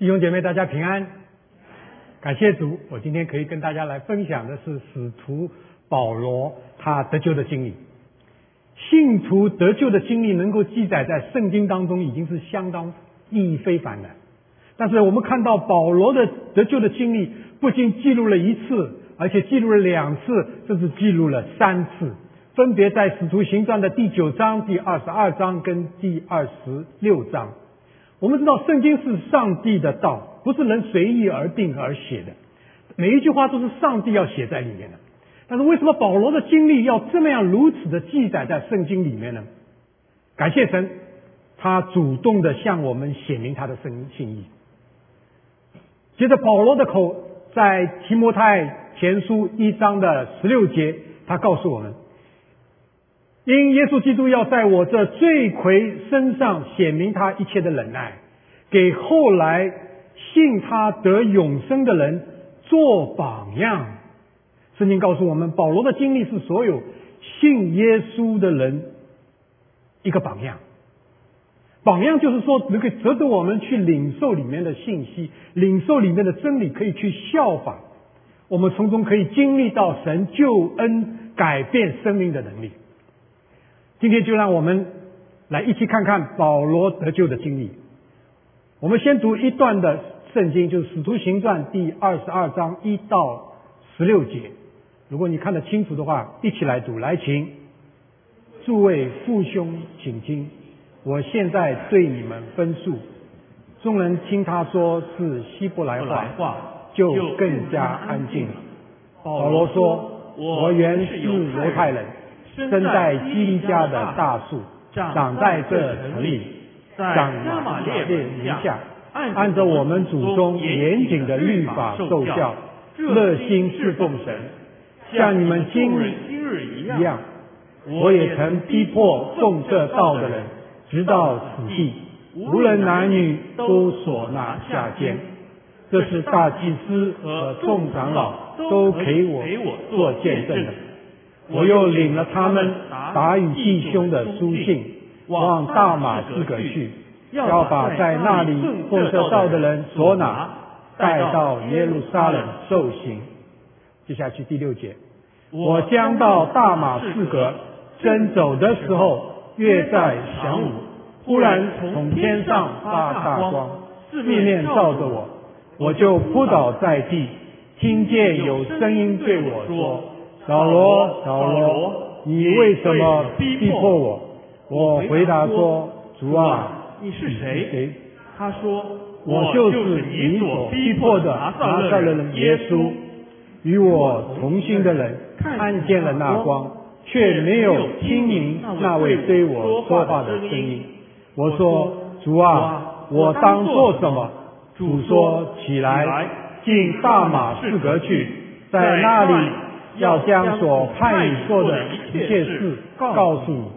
弟兄姐妹，大家平安，感谢主。我今天可以跟大家来分享的是使徒保罗他得救的经历。信徒得救的经历能够记载在圣经当中，已经是相当意义非凡的。但是我们看到保罗的得救的经历，不仅记录了一次，而且记录了两次，甚至记录了三次，分别在使徒行传的第九章、第二十二章跟第二十六章。我们知道圣经是上帝的道，不是人随意而定而写的，每一句话都是上帝要写在里面的。但是为什么保罗的经历要这么样如此的记载在圣经里面呢？感谢神，他主动的向我们显明他的圣信意。接着保罗的口在提摩太前书一章的十六节，他告诉我们。因耶稣基督要在我这罪魁身上显明他一切的忍耐，给后来信他得永生的人做榜样。圣经告诉我们，保罗的经历是所有信耶稣的人一个榜样。榜样就是说，能够值得我们去领受里面的信息，领受里面的真理，可以去效仿。我们从中可以经历到神救恩改变生命的能力。今天就让我们来一起看看保罗得救的经历。我们先读一段的圣经，就是《使徒行传》第二十二章一到十六节。如果你看得清楚的话，一起来读。来，请诸位父兄请听，我现在对你们分述。众人听他说是希伯来话，就更加安静了。保罗说：“我原是犹太人。”生在基利家的大树，长在这城里，长马列名下，按照我们祖宗严谨的律法受教，热心侍奉神，像你们今日今日一样。我也曾逼迫奉这道的人，直到此地，无论男女都所拿下监。这是大祭司和众长老都给我做见证的。我又领了他们打与弟兄的书信，往大马士革去，要把在那里奉这道的人所拿带到耶路撒冷受刑。接下去第六节，我将到大马士革，正走的时候，月在晌午，忽然从天上发大光，四面照着我，我就扑倒在地，听见有声音对我说。扫罗，扫罗，你为什么逼迫我？我回答说：主啊，你是谁？他说：我就是你所逼迫的拿撒勒人耶稣。与我同心的人看见了那光，却没有听明那位对我说话的声音。我说：主啊，我当做什么？主说：起来，进大马士革去，在那里。要将所派你做的一切事告诉你。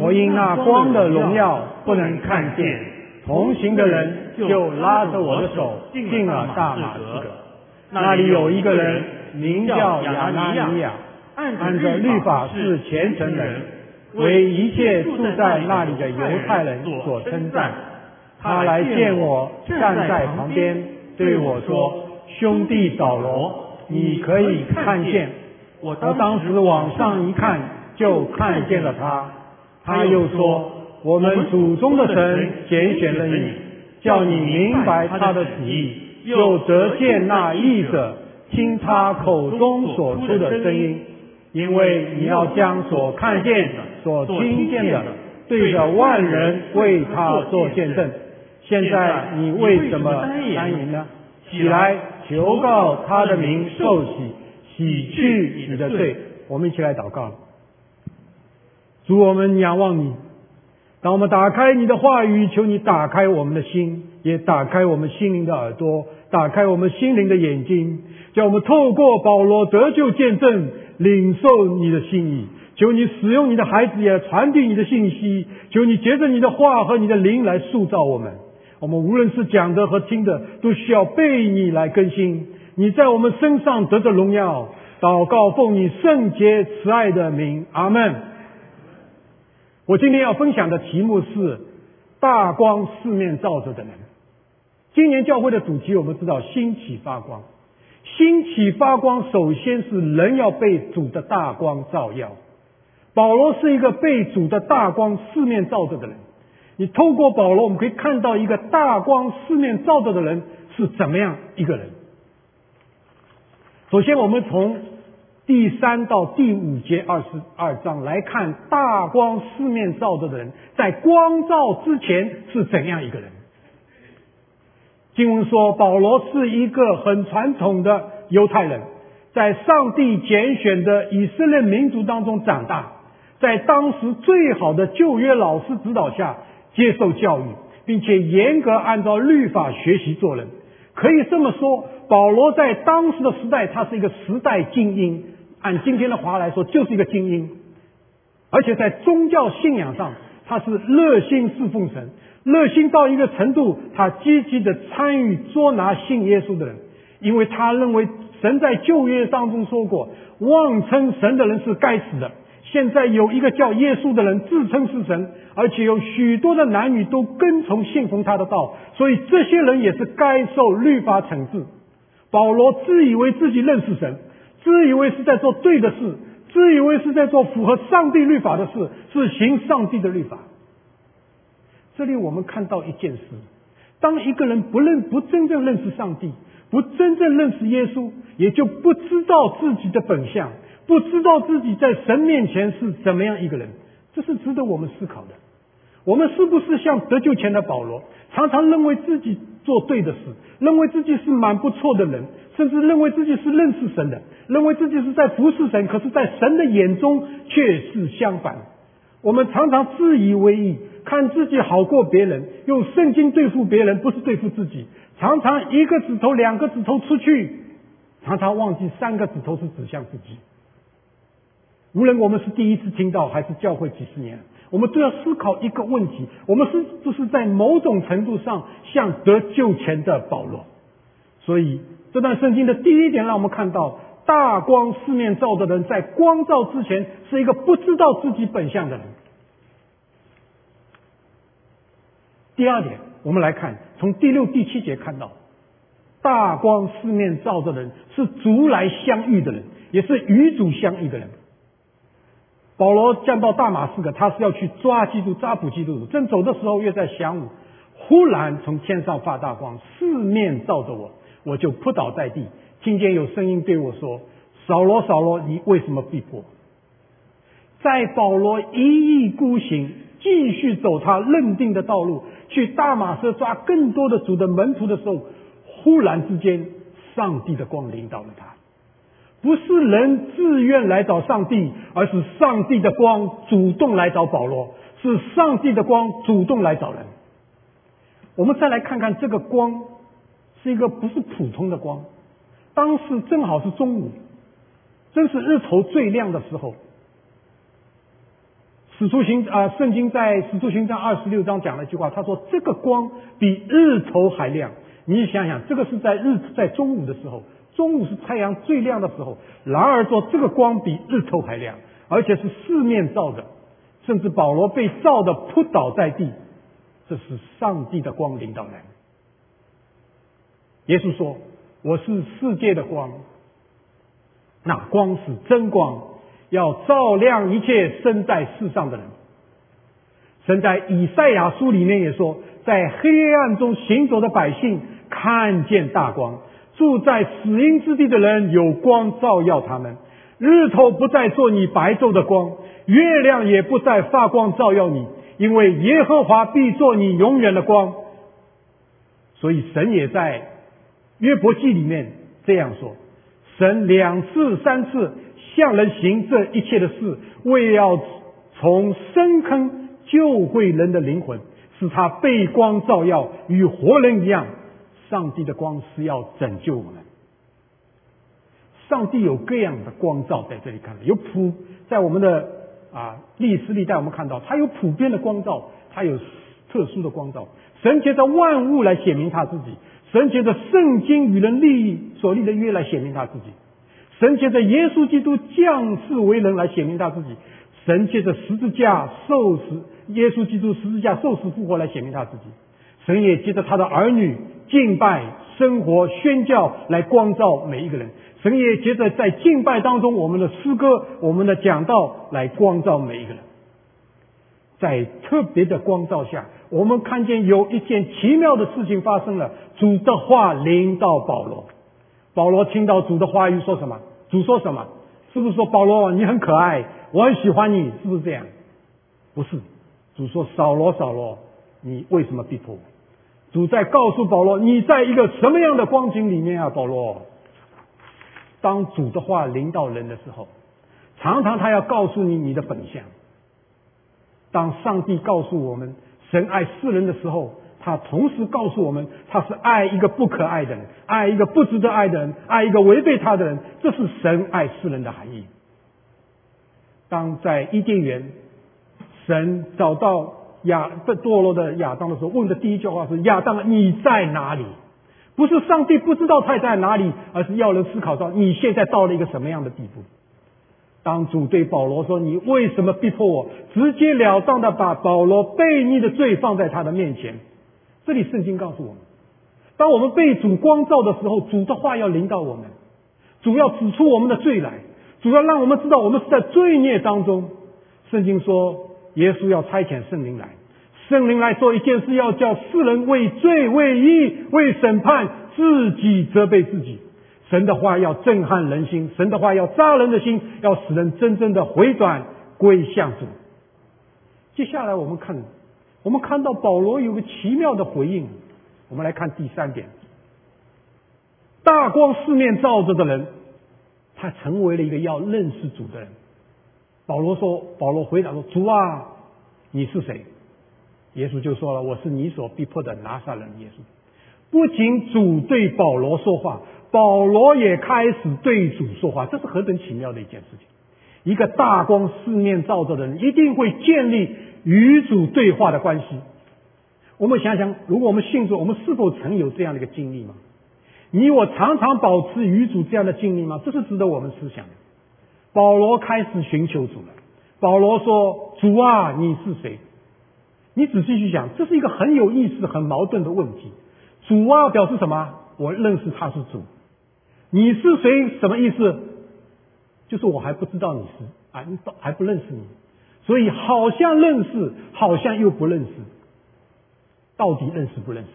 我因那光的荣耀不能看见，同行的人就拉着我的手进了大马士革。那里有一个人名叫亚拿尼亚，按着律法是虔诚人，为一切住在那里的犹太人所称赞。他来见我，站在旁边对我说：“兄弟保罗。”你可以看见，我当时往上一看，就看见了他。他又说：“我们祖宗的神拣选了你，叫你明白他的旨意，又得见那译者，听他口中所出的声音，因为你要将所看见的、所听见的，对着万人为他做见证。现在你为什么安营呢？起来！”求告他的名，受洗，洗去你的罪。我们一起来祷告。主，我们仰望你。当我们打开你的话语，求你打开我们的心，也打开我们心灵的耳朵，打开我们心灵的眼睛，叫我们透过保罗得救见证，领受你的心意。求你使用你的孩子，也传递你的信息。求你借着你的话和你的灵来塑造我们。我们无论是讲的和听的，都需要被你来更新。你在我们身上得着荣耀。祷告奉你圣洁慈爱的名，阿门。我今天要分享的题目是“大光四面照着的人”。今年教会的主题我们知道兴起发光，兴起发光首先是人要被主的大光照耀。保罗是一个被主的大光四面照着的人。你透过保罗，我们可以看到一个大光四面照着的人是怎么样一个人。首先，我们从第三到第五节二十二章来看，大光四面照着的人，在光照之前是怎样一个人？经文说，保罗是一个很传统的犹太人，在上帝拣选的以色列民族当中长大，在当时最好的旧约老师指导下。接受教育，并且严格按照律法学习做人，可以这么说，保罗在当时的时代，他是一个时代精英。按今天的话来说，就是一个精英。而且在宗教信仰上，他是热心侍奉神，热心到一个程度，他积极的参与捉拿信耶稣的人，因为他认为神在旧约当中说过，妄称神的人是该死的。现在有一个叫耶稣的人自称是神，而且有许多的男女都跟从信奉他的道，所以这些人也是该受律法惩治。保罗自以为自己认识神，自以为是在做对的事，自以为是在做符合上帝律法的事，是行上帝的律法。这里我们看到一件事：当一个人不认、不真正认识上帝，不真正认识耶稣，也就不知道自己的本相。不知道自己在神面前是怎么样一个人，这是值得我们思考的。我们是不是像得救前的保罗，常常认为自己做对的事，认为自己是蛮不错的人，甚至认为自己是认识神的，认为自己是在服侍神，可是，在神的眼中却是相反。我们常常自以为意，看自己好过别人，用圣经对付别人，不是对付自己。常常一个指头、两个指头出去，常常忘记三个指头是指向自己。无论我们是第一次听到，还是教会几十年，我们都要思考一个问题：我们是不是在某种程度上像得救前的保罗？所以这段圣经的第一点，让我们看到大光四面照的人，在光照之前是一个不知道自己本相的人。第二点，我们来看从第六、第七节看到，大光四面照的人是足来相遇的人，也是与主相遇的人。保罗降到大马士革，他是要去抓基督、抓捕基督徒。正走的时候，约在晌午，忽然从天上发大光，四面照着我，我就扑倒在地，听见有声音对我说：“扫罗，扫罗，你为什么逼迫？”在保罗一意孤行，继续走他认定的道路，去大马士抓更多的主的门徒的时候，忽然之间，上帝的光领导了他。不是人自愿来找上帝，而是上帝的光主动来找保罗，是上帝的光主动来找人。我们再来看看这个光，是一个不是普通的光。当时正好是中午，正是日头最亮的时候。使徒行啊，圣经在使徒行传二十六章讲了一句话，他说这个光比日头还亮。你想想，这个是在日在中午的时候。中午是太阳最亮的时候，然而说这个光比日头还亮，而且是四面照着，甚至保罗被照的扑倒在地，这是上帝的光领导人。耶稣说：“我是世界的光，那光是真光，要照亮一切生在世上的人。”神在以赛亚书里面也说：“在黑暗中行走的百姓看见大光。”住在死荫之地的人有光照耀他们，日头不再做你白昼的光，月亮也不再发光照耀你，因为耶和华必做你永远的光。所以神也在约伯记里面这样说：神两次三次向人行这一切的事，为要从深坑救回人的灵魂，使他被光照耀，与活人一样。上帝的光是要拯救我们。上帝有各样的光照在这里看，有普在我们的啊历史历代，我们看到他有普遍的光照，他有特殊的光照。神借着万物来显明他自己，神借着圣经与人立意所立的约来显明他自己，神借着耶稣基督降世为人来显明他自己，神借着十字架受死，耶稣基督十字架受死复活来显明他自己。神也借着他的儿女敬拜、生活、宣教来光照每一个人。神也接着在敬拜当中，我们的诗歌、我们的讲道来光照每一个人。在特别的光照下，我们看见有一件奇妙的事情发生了。主的话临到保罗，保罗听到主的话语说什么？主说什么？是不是说保罗你很可爱，我很喜欢你？是不是这样？不是，主说扫罗扫罗，你为什么逼迫？主在告诉保罗，你在一个什么样的光景里面啊？保罗，当主的话临到人的时候，常常他要告诉你你的本相。当上帝告诉我们神爱世人的时候，他同时告诉我们他是爱一个不可爱的人，爱一个不值得爱的人，爱一个违背他的人。这是神爱世人的含义。当在伊甸园，神找到亚堕落的亚当的时候，问的第一句话是：“亚当，你在哪里？”不是上帝不知道他在哪里，而是要人思考到你现在到了一个什么样的地步。当主对保罗说：“你为什么逼迫我？”直截了当的把保罗悖逆的罪放在他的面前。这里圣经告诉我们：当我们被主光照的时候，主的话要临到我们，主要指出我们的罪来，主要让我们知道我们是在罪孽当中。圣经说，耶稣要差遣圣灵来，圣灵来做一件事，要叫世人为罪、为义、为审判，自己责备自己。神的话要震撼人心，神的话要扎人的心，要使人真正的回转归向主。接下来我们看，我们看到保罗有个奇妙的回应。我们来看第三点：大光四面照着的人，他成为了一个要认识主的人。保罗说：“保罗回答说，主啊，你是谁？”耶稣就说了：“我是你所逼迫的拿撒勒耶稣。”不仅主对保罗说话。保罗也开始对主说话，这是何等奇妙的一件事情！一个大光四面照着的人，一定会建立与主对话的关系。我们想想，如果我们信主，我们是否曾有这样的一个经历吗？你我常常保持与主这样的经历吗？这是值得我们思想的。保罗开始寻求主了。保罗说：“主啊，你是谁？”你仔细去想，这是一个很有意思、很矛盾的问题。主啊，表示什么？我认识他是主。你是谁？什么意思？就是我还不知道你是啊，你还不认识你，所以好像认识，好像又不认识，到底认识不认识？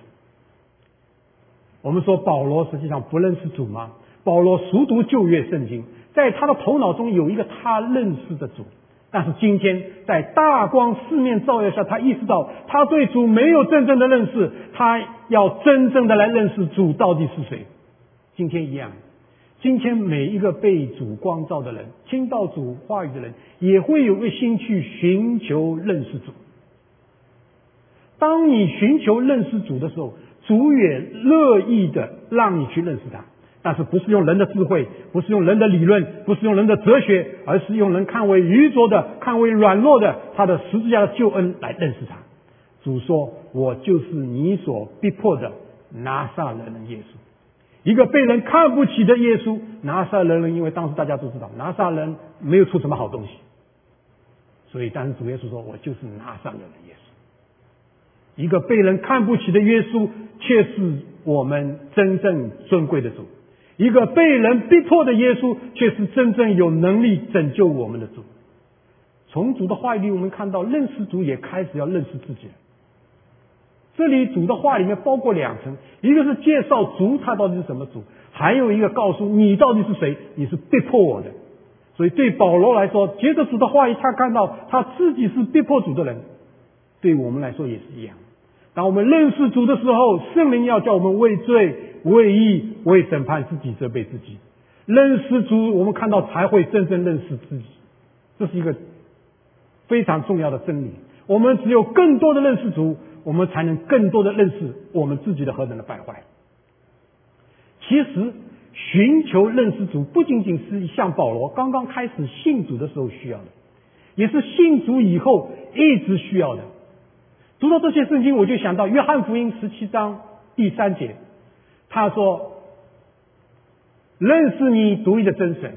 我们说保罗实际上不认识主吗？保罗熟读旧约圣经，在他的头脑中有一个他认识的主，但是今天在大光四面照耀下，他意识到他对主没有真正的认识，他要真正的来认识主到底是谁。今天一样，今天每一个被主光照的人，听到主话语的人，也会有个心去寻求认识主。当你寻求认识主的时候，主也乐意的让你去认识他，但是不是用人的智慧，不是用人的理论，不是用人的哲学，而是用人看为愚拙的、看为软弱的他的十字架的救恩来认识他。主说：“我就是你所逼迫的拿撒勒人耶稣。”一个被人看不起的耶稣，拿撒勒人，因为当时大家都知道拿撒人没有出什么好东西，所以当时主耶稣说：“我就是拿撒勒的耶稣。”一个被人看不起的耶稣，却是我们真正尊贵的主；一个被人逼迫的耶稣，却是真正有能力拯救我们的主。从主的话语里，我们看到认识主也开始要认识自己了。这里主的话里面包括两层，一个是介绍主他到底是什么主，还有一个告诉你到底是谁，你是逼迫我的。所以对保罗来说，接着主的话语，他看到他自己是逼迫主的人，对我们来说也是一样。当我们认识主的时候，圣灵要叫我们为罪、为义、为审判自己责备自己。认识主，我们看到才会真正认识自己，这是一个非常重要的真理。我们只有更多的认识主。我们才能更多的认识我们自己的何等的败坏。其实，寻求认识主不仅仅是像保罗刚刚开始信主的时候需要的，也是信主以后一直需要的。读到这些圣经，我就想到约翰福音十七章第三节，他说：“认识你独一的真神，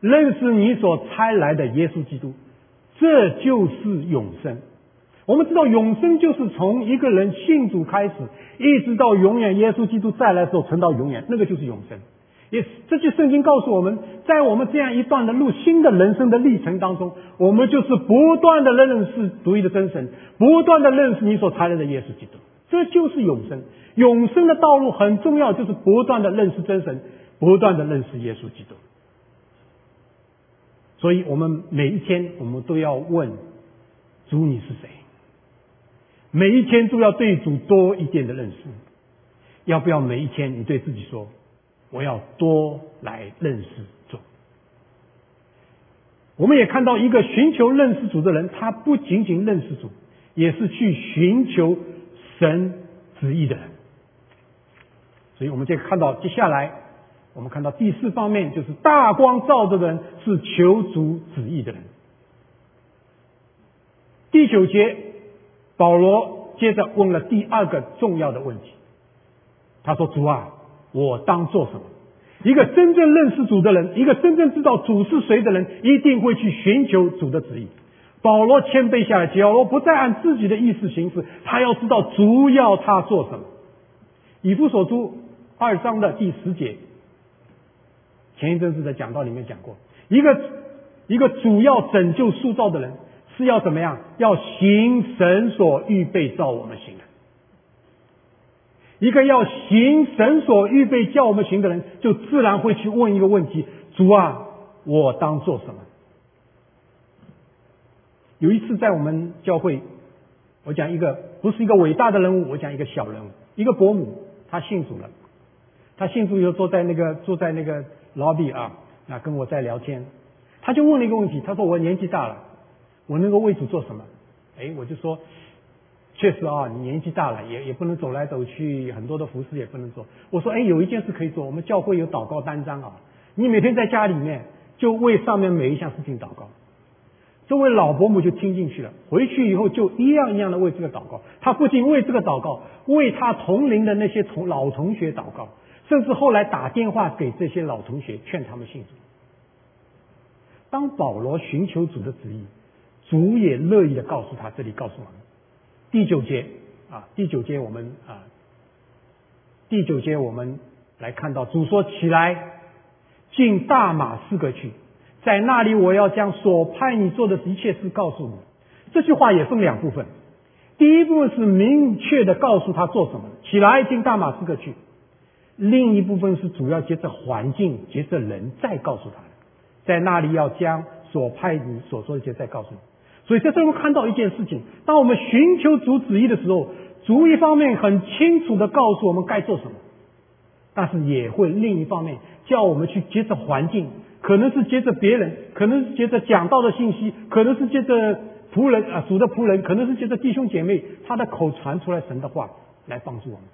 认识你所差来的耶稣基督，这就是永生。”我们知道永生就是从一个人信主开始，一直到永远，耶稣基督再来的时候存到永远，那个就是永生。也这句圣经告诉我们，在我们这样一段的路新的人生的历程当中，我们就是不断的认识独一的真神，不断的认识你所差来的耶稣基督，这就是永生。永生的道路很重要，就是不断的认识真神，不断的认识耶稣基督。所以我们每一天，我们都要问主你是谁。每一天都要对主多一点的认识，要不要每一天你对自己说，我要多来认识主？我们也看到一个寻求认识主的人，他不仅仅认识主，也是去寻求神旨意的人。所以我们就看到接下来，我们看到第四方面就是大光照的人是求主旨意的人。第九节。保罗接着问了第二个重要的问题，他说：“主啊，我当做什么？”一个真正认识主的人，一个真正知道主是谁的人，一定会去寻求主的旨意。保罗谦卑下来，保罗不再按自己的意思行事，他要知道主要他做什么。以弗所书二章的第十节，前一阵子的讲道里面讲过，一个一个主要拯救塑造的人。是要怎么样？要行神所预备造我们行的。一个要行神所预备叫我们行的人，就自然会去问一个问题：主啊，我当做什么？有一次在我们教会，我讲一个不是一个伟大的人物，我讲一个小人物，一个伯母，她信主了。她信主以后坐在那个坐在那个 lobby 啊，那跟我在聊天，他就问了一个问题，他说我年纪大了。我能够为主做什么？哎，我就说，确实啊，你年纪大了，也也不能走来走去，很多的服饰也不能做。我说，哎，有一件事可以做，我们教会有祷告单张啊，你每天在家里面就为上面每一项事情祷告。这位老伯母就听进去了，回去以后就一样一样的为这个祷告。他不仅为这个祷告，为他同龄的那些同老同学祷告，甚至后来打电话给这些老同学，劝他们信主。当保罗寻求主的旨意。主也乐意的告诉他，这里告诉我们第九节啊，第九节我们啊，第九节我们来看到主说起来进大马士革去，在那里我要将所派你做的一切事告诉你。这句话也分两部分，第一部分是明确的告诉他做什么，起来进大马士革去；另一部分是主要接着环境、接着人再告诉他，在那里要将所派你所说的一切再告诉你。所以在这里看到一件事情：当我们寻求主旨意的时候，主一方面很清楚的告诉我们该做什么，但是也会另一方面叫我们去接着环境，可能是接着别人，可能是接着讲道的信息，可能是接着仆人啊主的仆人，可能是接着弟兄姐妹他的口传出来神的话来帮助我们。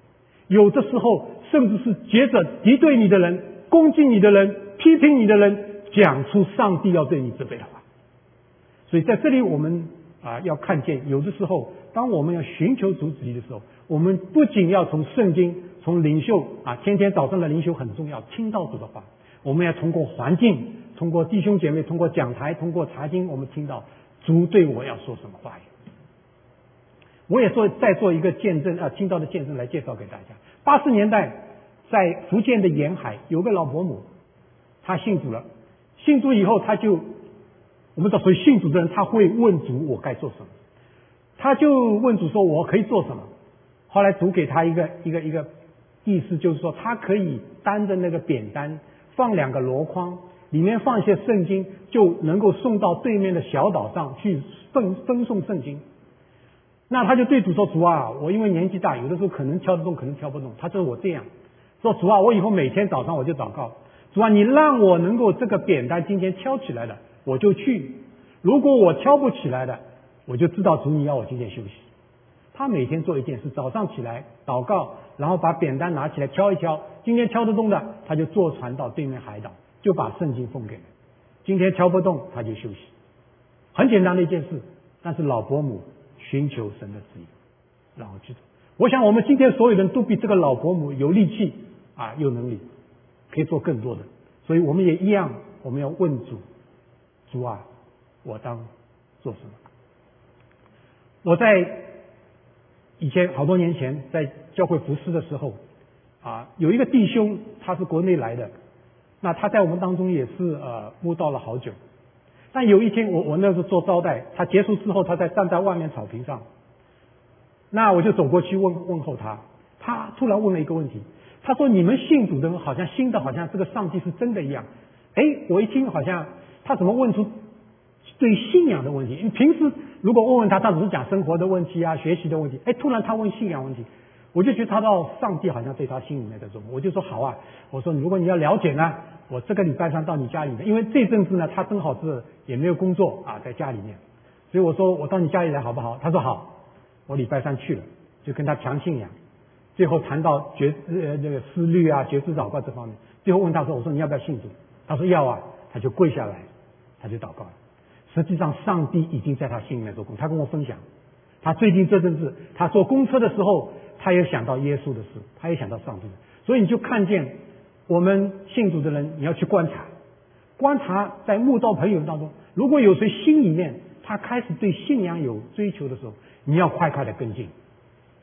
有的时候甚至是接着敌对你的人、攻击你的人、批评你的人，讲出上帝要对你责备的话。所以在这里，我们啊要看见，有的时候，当我们要寻求主旨意的时候，我们不仅要从圣经、从领袖啊，天天早上的领袖很重要，听到主的话，我们要通过环境，通过弟兄姐妹，通过讲台，通过查经，我们听到主对我要说什么话。我也做再做一个见证啊，听到的见证来介绍给大家。八十年代在福建的沿海有个老伯母，她信主了，信主以后他就。我们的所以信主的人，他会问主：“我该做什么？”他就问主说：“我可以做什么？”后来主给他一个一个一个意思，就是说他可以担着那个扁担，放两个箩筐，里面放一些圣经，就能够送到对面的小岛上去分分送圣经。那他就对主说：“主啊，我因为年纪大，有的时候可能敲得动，可能敲不动。”他说：“我这样说，主啊，我以后每天早上我就祷告，主啊，你让我能够这个扁担今天敲起来了。”我就去，如果我敲不起来的，我就知道主你要我今天休息。他每天做一件事，早上起来祷告，然后把扁担拿起来敲一敲，今天敲得动的，他就坐船到对面海岛，就把圣经奉给人。今天敲不动，他就休息。很简单的一件事，但是老伯母寻求神的指引，然后去做。我想我们今天所有人都比这个老伯母有力气啊，有能力，可以做更多的。所以我们也一样，我们要问主。主啊，我当做什么？我在以前好多年前在教会服侍的时候，啊，有一个弟兄他是国内来的，那他在我们当中也是呃慕道了好久。但有一天我我那时候做招待，他结束之后，他在站在外面草坪上，那我就走过去问问候他，他突然问了一个问题，他说：“你们信主的人好像信的好像这个上帝是真的一样。”哎，我一听好像他怎么问出对信仰的问题？你平时如果问问他，他只是讲生活的问题啊、学习的问题。哎，突然他问信仰问题，我就觉得他到上帝好像对他心里面在说，我就说好啊，我说如果你要了解呢，我这个礼拜三到你家里面，因为这阵子呢他正好是也没有工作啊，在家里面，所以我说我到你家里来好不好？他说好，我礼拜三去了，就跟他强信仰，最后谈到觉呃那个思虑啊、觉知祷告这方面，最后问他说，我说你要不要信主？他说要啊，他就跪下来，他就祷告了。实际上，上帝已经在他心里面做工。他跟我分享，他最近这阵子，他坐公车的时候，他也想到耶稣的事，他也想到上帝。所以你就看见，我们信主的人，你要去观察，观察在慕道朋友当中，如果有谁心里面他开始对信仰有追求的时候，你要快快的跟进，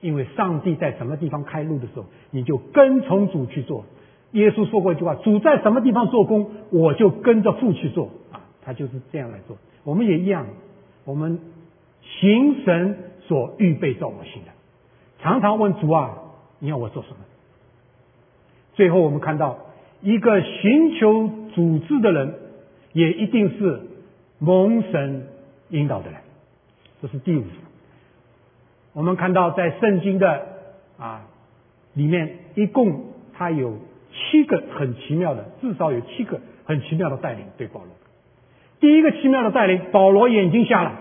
因为上帝在什么地方开路的时候，你就跟从主去做。耶稣说过一句话：“主在什么地方做工，我就跟着父去做。”他就是这样来做。我们也一样，我们行神所预备造我行的，常常问主啊，你要我做什么？最后我们看到，一个寻求组织的人，也一定是蒙神引导的人。这是第五。我们看到在圣经的啊里面，一共他有。七个很奇妙的，至少有七个很奇妙的带领对保罗。第一个奇妙的带领，保罗眼睛瞎了。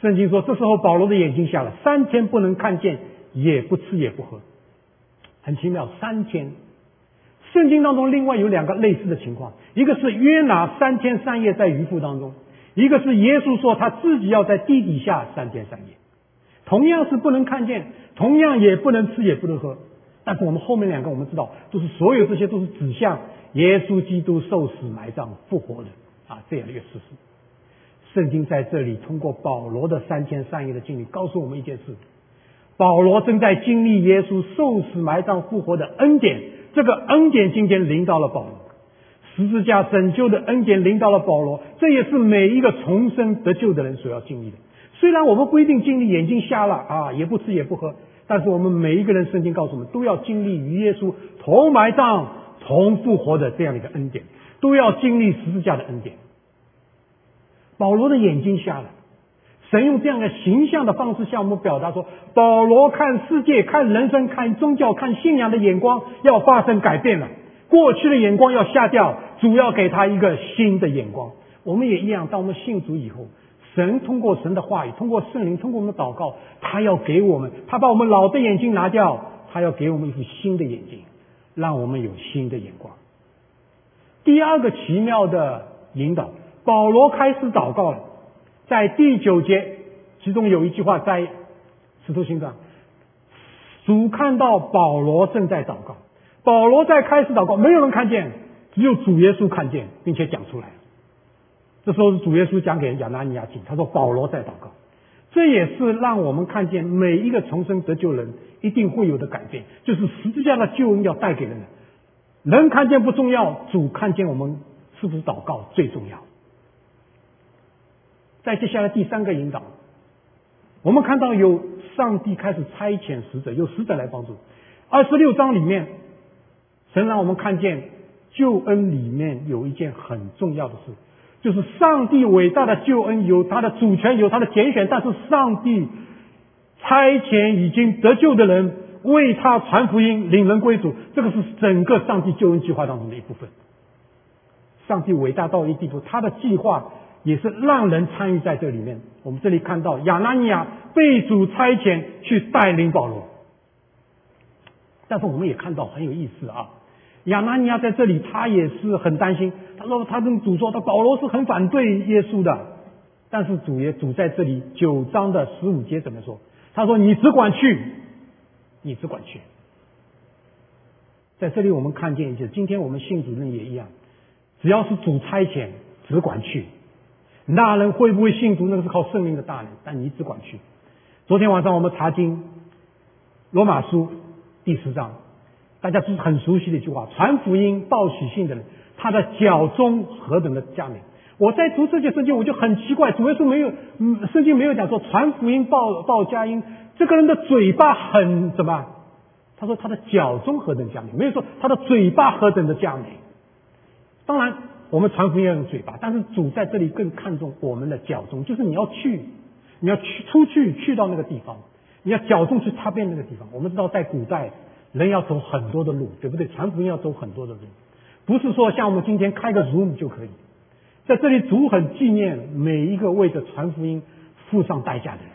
圣经说，这时候保罗的眼睛瞎了，三天不能看见，也不吃也不喝，很奇妙。三天，圣经当中另外有两个类似的情况，一个是约拿三天三夜在鱼腹当中，一个是耶稣说他自己要在地底下三天三夜，同样是不能看见，同样也不能吃也不能喝。但是我们后面两个，我们知道，都是所有这些都是指向耶稣基督受死、埋葬、复活的啊这样的一个事实。圣经在这里通过保罗的三天三夜的经历，告诉我们一件事：保罗正在经历耶稣受死、埋葬、复活的恩典。这个恩典今天临到了保罗，十字架拯救的恩典临到了保罗，这也是每一个重生得救的人所要经历的。虽然我们不一定经历眼睛瞎了啊，也不吃也不喝。但是我们每一个人，圣经告诉我们，都要经历与耶稣同埋葬、同复活的这样的一个恩典，都要经历十字架的恩典。保罗的眼睛瞎了，神用这样的形象的方式向我们表达说：保罗看世界、看人生、看宗教、看信仰的眼光要发生改变了，过去的眼光要下掉，主要给他一个新的眼光。我们也一样，当我们信主以后。神通过神的话语，通过圣灵，通过我们的祷告，他要给我们，他把我们老的眼睛拿掉，他要给我们一副新的眼睛，让我们有新的眼光。第二个奇妙的引导，保罗开始祷告了，在第九节，其中有一句话在使徒行传，主看到保罗正在祷告，保罗在开始祷告，没有人看见，只有主耶稣看见，并且讲出来。这时候是主耶稣讲给亚拿尼亚听，他说保罗在祷告，这也是让我们看见每一个重生得救人一定会有的改变，就是十字架的救恩要带给人的。人看见不重要，主看见我们是不是祷告最重要。在接下来第三个引导，我们看到有上帝开始差遣使者，有使者来帮助。二十六章里面，神让我们看见救恩里面有一件很重要的事。就是上帝伟大的救恩有他的主权，有他的拣选，但是上帝差遣已经得救的人为他传福音，领人归主，这个是整个上帝救恩计划当中的一部分。上帝伟大到一地步，他的计划也是让人参与在这里面。我们这里看到亚拿尼亚被主差遣去带领保罗，但是我们也看到很有意思啊。亚拿尼亚在这里，他也是很担心。他说：“他跟主说，他保罗是很反对耶稣的。但是主也主在这里九章的十五节怎么说？他说：‘你只管去，你只管去。’在这里我们看见，就今天我们信主人也一样，只要是主差遣，只管去。那人会不会信主，那个是靠圣灵的大能。但你只管去。昨天晚上我们查经，罗马书第十章，大家是很熟悉的一句话：传福音、报喜信的人，他的脚中何等的佳美。我在读这些圣经，我就很奇怪，主耶稣没有，嗯，圣经没有讲说传福音、报报佳音，这个人的嘴巴很什么？他说他的脚中何等佳美，没有说他的嘴巴何等的佳美。当然，我们传福音要用嘴巴，但是主在这里更看重我们的脚中，就是你要去，你要去出去，去到那个地方，你要脚中去踏遍那个地方。我们知道，在古代，人要走很多的路，对不对？传福音要走很多的路，不是说像我们今天开个 Zoom 就可以。在这里，主很纪念每一个为着传福音付上代价的人，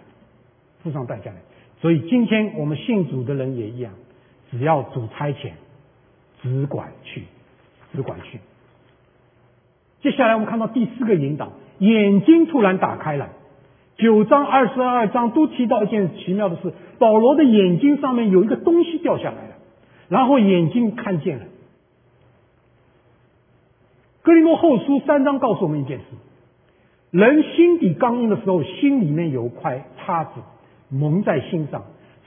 付上代价的人。所以今天我们信主的人也一样，只要主差遣，只管去，只管去。接下来我们看到第四个引导，眼睛突然打开了。九章、二十二章都提到一件奇妙的事：保罗的眼睛上面有一个东西掉下来了，然后眼睛看见了。格林多后书三章告诉我们一件事：人心底刚硬的时候，心里面有块叉子蒙在心上。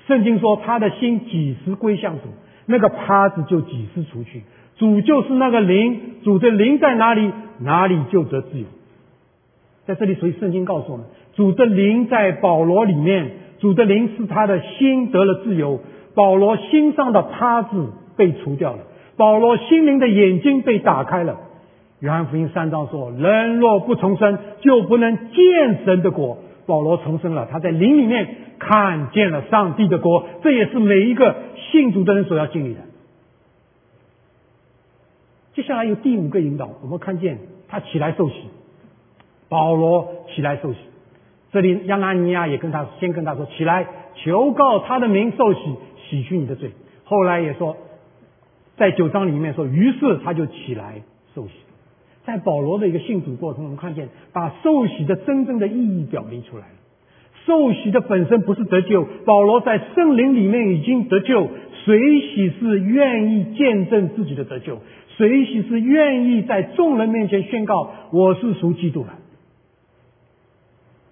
圣经说，他的心几时归向主，那个帕子就几时除去。主就是那个灵，主的灵在哪里，哪里就得自由。在这里，所以圣经告诉我们，主的灵在保罗里面，主的灵是他的心得了自由，保罗心上的帕子被除掉了，保罗心灵的眼睛被打开了。约翰福音三章说：“人若不重生，就不能见神的果。”保罗重生了，他在灵里面看见了上帝的国，这也是每一个信主的人所要经历的。接下来有第五个引导，我们看见他起来受洗，保罗起来受洗。这里亚拿尼亚也跟他先跟他说：“起来，求告他的名受洗，洗去你的罪。”后来也说，在九章里面说，于是他就起来受洗。在保罗的一个信主过程，我们看见把受洗的真正的意义表明出来了。受洗的本身不是得救，保罗在圣灵里面已经得救。随喜是愿意见证自己的得救，随喜是愿意在众人面前宣告我是属基督的。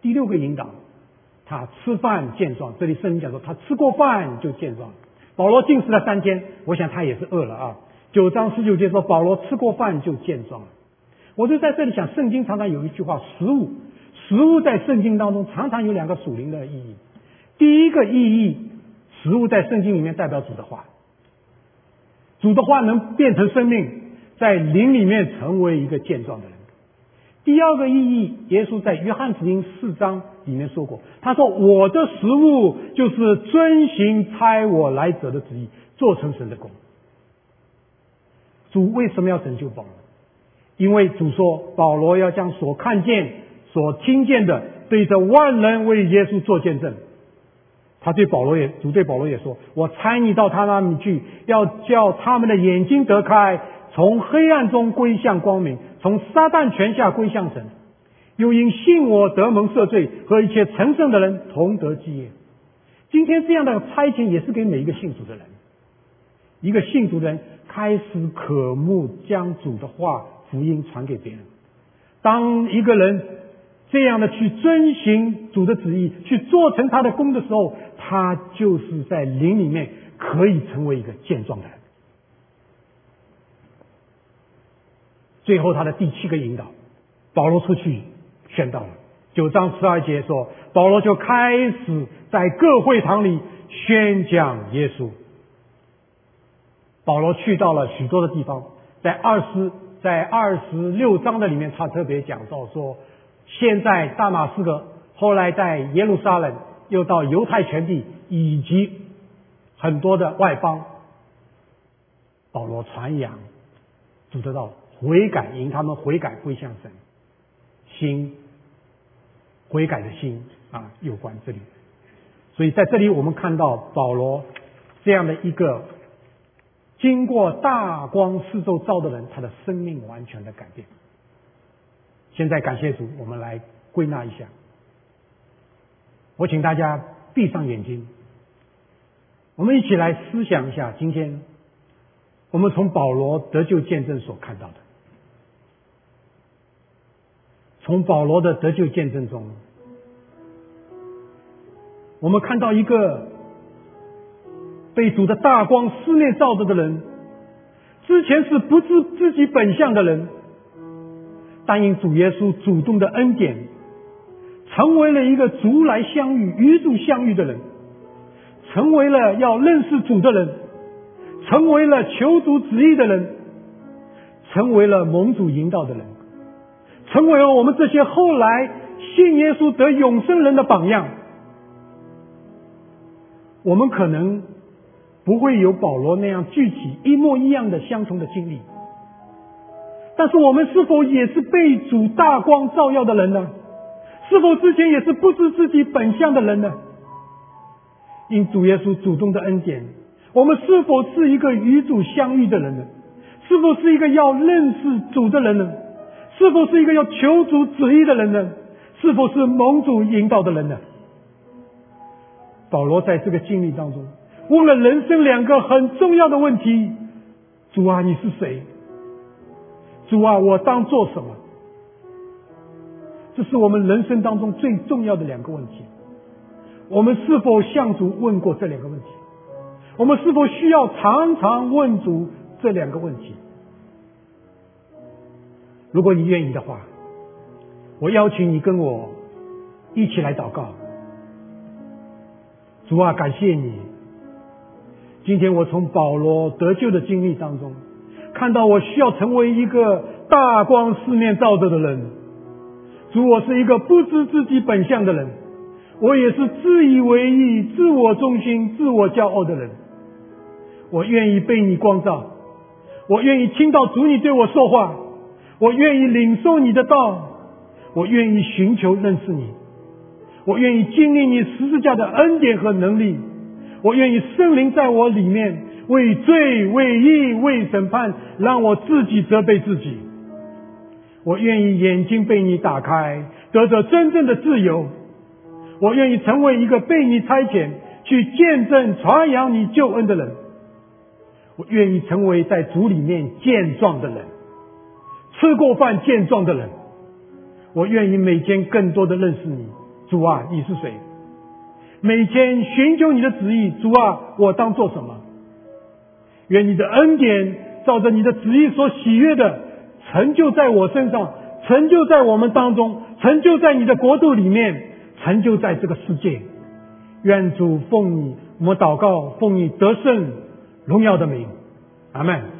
第六个引导，他吃饭健壮。这里圣经讲说他吃过饭就健壮。保罗进食了三天，我想他也是饿了啊。九章十九节说保罗吃过饭就健壮了。我就在这里想，圣经常常有一句话：食物，食物在圣经当中常常有两个属灵的意义。第一个意义，食物在圣经里面代表主的话，主的话能变成生命，在灵里面成为一个健壮的人。第二个意义，耶稣在约翰福音四章里面说过，他说：“我的食物就是遵行差我来者的旨意，做成神的功。”主为什么要拯救保罗？因为主说，保罗要将所看见、所听见的，对着万人为耶稣做见证。他对保罗也，主对保罗也说：“我差你到他那里去，要叫他们的眼睛得开，从黑暗中归向光明，从撒旦权下归向神。又因信我得蒙赦罪，和一切成圣的人同得基业。”今天这样的差遣也是给每一个信主的人，一个信主的人开始渴慕将主的话。福音传给别人。当一个人这样的去遵循主的旨意，去做成他的功的时候，他就是在灵里面可以成为一个健壮的人。最后，他的第七个引导，保罗出去宣道了。九章十二节说，保罗就开始在各会堂里宣讲耶稣。保罗去到了许多的地方，在二十。在二十六章的里面，他特别讲到说，现在大马士革，后来在耶路撒冷，又到犹太全地以及很多的外邦，保罗传扬主得到悔改，引他们悔改归向神，心悔改的心啊，有关这里。所以在这里我们看到保罗这样的一个。经过大光四周照的人，他的生命完全的改变。现在感谢主，我们来归纳一下。我请大家闭上眼睛，我们一起来思想一下，今天我们从保罗得救见证所看到的，从保罗的得救见证中，我们看到一个被主的大光思念照着的人，之前是不知自己本相的人，但因主耶稣主动的恩典，成为了一个主来相遇、与主相遇的人，成为了要认识主的人，成为了求主旨意的人，成为了蒙主引导的人，成为了我们这些后来信耶稣得永生人的榜样。我们可能不会有保罗那样具体一模一样的相同的经历，但是我们是否也是被主大光照耀的人呢？是否之前也是不知自己本相的人呢？因主耶稣主动的恩典，我们是否是一个与主相遇的人呢？是否是一个要认识主的人呢？是否是一个要求主旨意的人呢？是否是蒙主引导的人呢？保罗在这个经历当中，问了人生两个很重要的问题：主啊，你是谁？主啊，我当做什么？这是我们人生当中最重要的两个问题。我们是否向主问过这两个问题？我们是否需要常常问主这两个问题？如果你愿意的话，我邀请你跟我一起来祷告。主啊，感谢你！今天我从保罗得救的经历当中，看到我需要成为一个大光四面照着的人。主，我是一个不知自己本相的人，我也是自以为意、自我中心、自我骄傲的人。我愿意被你光照，我愿意听到主你对我说话，我愿意领受你的道，我愿意寻求认识你。我愿意经历你十字架的恩典和能力，我愿意圣灵在我里面为罪、为义、为审判，让我自己责备自己。我愿意眼睛被你打开，得着真正的自由。我愿意成为一个被你差遣去见证、传扬你救恩的人。我愿意成为在主里面健壮的人，吃过饭健壮的人。我愿意每天更多的认识你。主啊，你是谁？每天寻求你的旨意，主啊，我当做什么？愿你的恩典照着你的旨意所喜悦的，成就在我身上，成就在我们当中，成就在你的国度里面，成就在这个世界。愿主奉你，我祷告，奉你得胜荣耀的名，阿门。